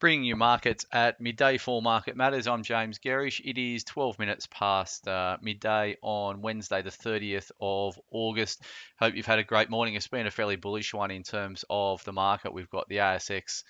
Bringing you markets at midday for Market Matters. I'm James Gerrish. It is 12 minutes past uh, midday on Wednesday, the 30th of August. Hope you've had a great morning. It's been a fairly bullish one in terms of the market. We've got the ASX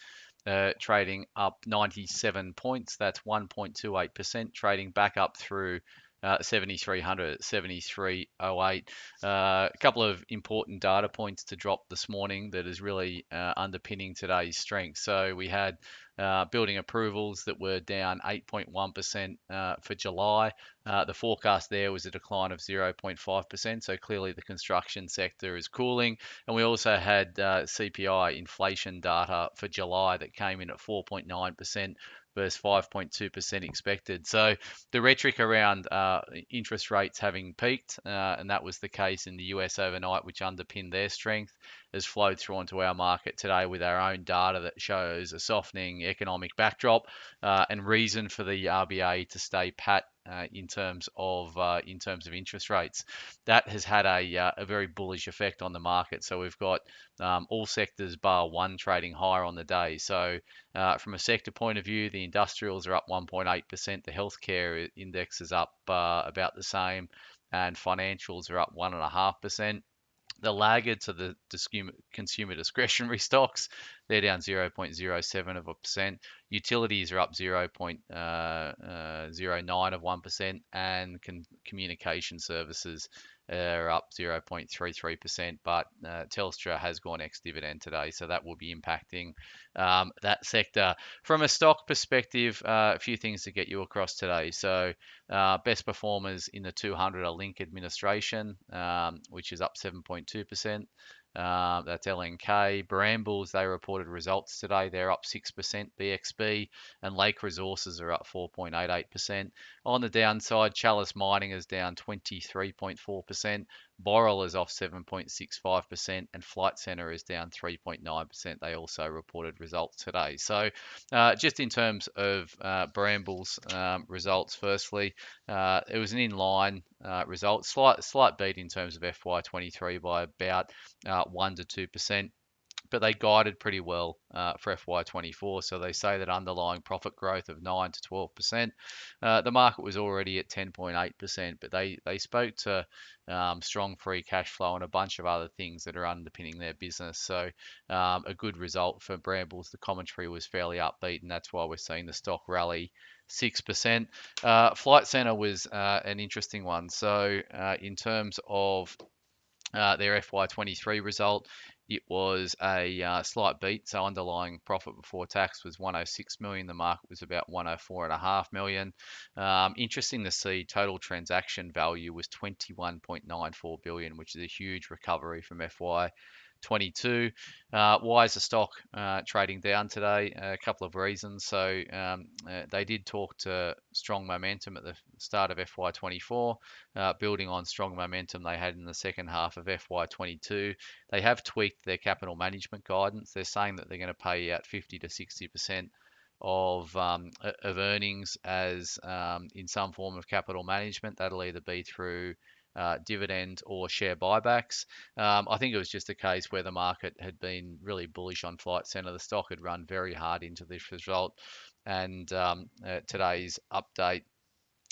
uh, trading up 97 points. That's 1.28%, trading back up through uh, 7300 7308 uh, a couple of important data points to drop this morning that is really uh, underpinning today's strength so we had uh, building approvals that were down 8.1% uh, for July. Uh, the forecast there was a decline of 0.5%, so clearly the construction sector is cooling. And we also had uh, CPI inflation data for July that came in at 4.9%, versus 5.2% expected. So the rhetoric around uh, interest rates having peaked, uh, and that was the case in the US overnight, which underpinned their strength, has flowed through onto our market today with our own data that shows a softening economic backdrop uh, and reason for the RBA to stay pat uh, in terms of uh, in terms of interest rates. That has had a, uh, a very bullish effect on the market. So we've got um, all sectors bar one trading higher on the day. So uh, from a sector point of view, the industrials are up 1.8%. The healthcare index is up uh, about the same, and financials are up one and a half percent. The laggards are the consumer discretionary stocks. They're down 0.07 of a percent. Utilities are up 0.09 uh, uh, of 1%, and communication services are up 0.33%, but uh, Telstra has gone ex-dividend today, so that will be impacting um, that sector. From a stock perspective, uh, a few things to get you across today. So uh, best performers in the 200 are Link Administration, um, which is up 7.2%. Uh, that's LNK. Brambles, they reported results today. They're up 6%. BXB and Lake Resources are up 4.88%. On the downside, Chalice Mining is down 23.4%. Boral is off 7.65%, and Flight Centre is down 3.9%. They also reported results today. So, uh, just in terms of uh, Brambles um, results, firstly, uh, it was an in-line uh, result, slight slight beat in terms of FY23 by about uh, one to two percent but they guided pretty well uh, for FY24. So they say that underlying profit growth of 9 to 12%. Uh, the market was already at 10.8%, but they, they spoke to um, strong free cash flow and a bunch of other things that are underpinning their business. So um, a good result for Brambles. The commentary was fairly upbeat, and that's why we're seeing the stock rally 6%. Uh, Flight Centre was uh, an interesting one. So uh, in terms of uh, their FY23 result. It was a uh, slight beat, so underlying profit before tax was 106 million. The market was about 104.5 million. Um, interesting to see total transaction value was 21.94 billion, which is a huge recovery from FY 22. Uh, why is the stock uh, trading down today? A couple of reasons. So um, uh, they did talk to strong momentum at the start of FY24, uh, building on strong momentum they had in the second half of FY22. They have tweaked their capital management guidance. They're saying that they're going to pay out 50 to 60 percent of um, of earnings as um, in some form of capital management. That'll either be through uh, dividend or share buybacks. Um, I think it was just a case where the market had been really bullish on Flight Centre. The stock had run very hard into this result, and um, uh, today's update.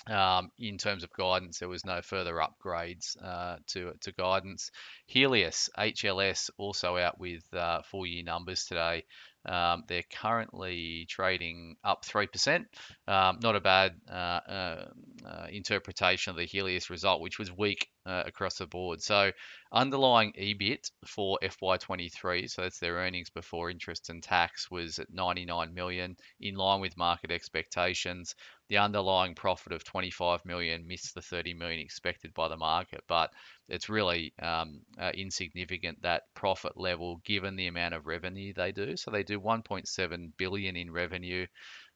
Um, in terms of guidance, there was no further upgrades uh, to to guidance. Healius HLS also out with uh, full year numbers today. Um, they're currently trading up 3%. Um, not a bad uh, uh, uh, interpretation of the Healius result, which was weak uh, across the board. So underlying EBIT for FY23, so that's their earnings before interest and tax, was at 99 million, in line with market expectations. The underlying profit of 25 million missed the 30 million expected by the market, but it's really um, uh, insignificant that profit level given the amount of revenue they do. So they do 1.7 billion in revenue.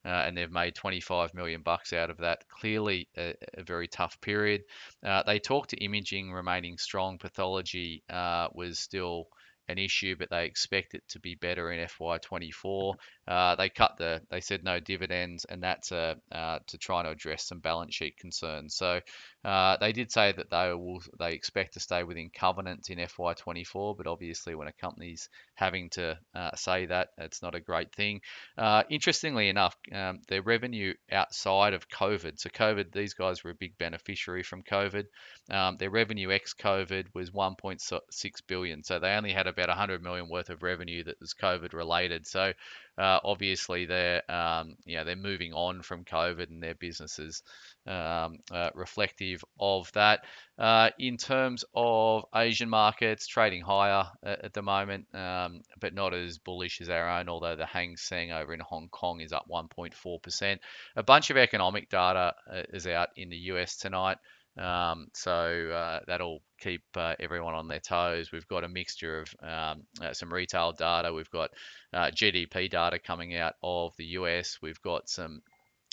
Uh, and they've made 25 million bucks out of that. Clearly, a, a very tough period. Uh, they talked to imaging remaining strong. Pathology uh, was still an issue, but they expect it to be better in FY24. Uh, they cut the, they said no dividends, and that's uh, uh, to try to address some balance sheet concerns. So uh, they did say that they will, they expect to stay within covenants in FY24, but obviously when a company's having to uh, say that, it's not a great thing. Uh, interestingly enough, um, their revenue outside of COVID, so COVID, these guys were a big beneficiary from COVID. Um, their revenue ex-COVID was 1.6 billion, so they only had about 100 million worth of revenue that was COVID related. So uh, obviously they're um, they're moving on from COVID and their businesses um, uh, reflective of that. Uh, in terms of Asian markets, trading higher at, at the moment, um, but not as bullish as our own. Although the Hang Seng over in Hong Kong is up 1.4%. A bunch of economic data uh, is out in the US tonight. Um, so uh, that'll keep uh, everyone on their toes. We've got a mixture of um, uh, some retail data. We've got uh, GDP data coming out of the US. We've got some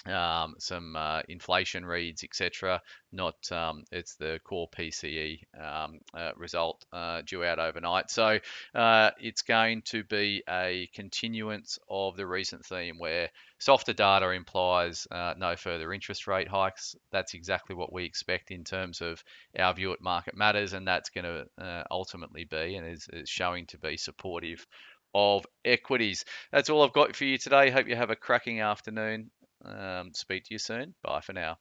um, some uh, inflation reads, etc. Not um, it's the core PCE um, uh, result uh, due out overnight. So uh, it's going to be a continuance of the recent theme where softer data implies uh, no further interest rate hikes. That's exactly what we expect in terms of our view at market matters, and that's going to uh, ultimately be and is, is showing to be supportive of equities. That's all I've got for you today. Hope you have a cracking afternoon. Um, speak to you soon. Bye for now.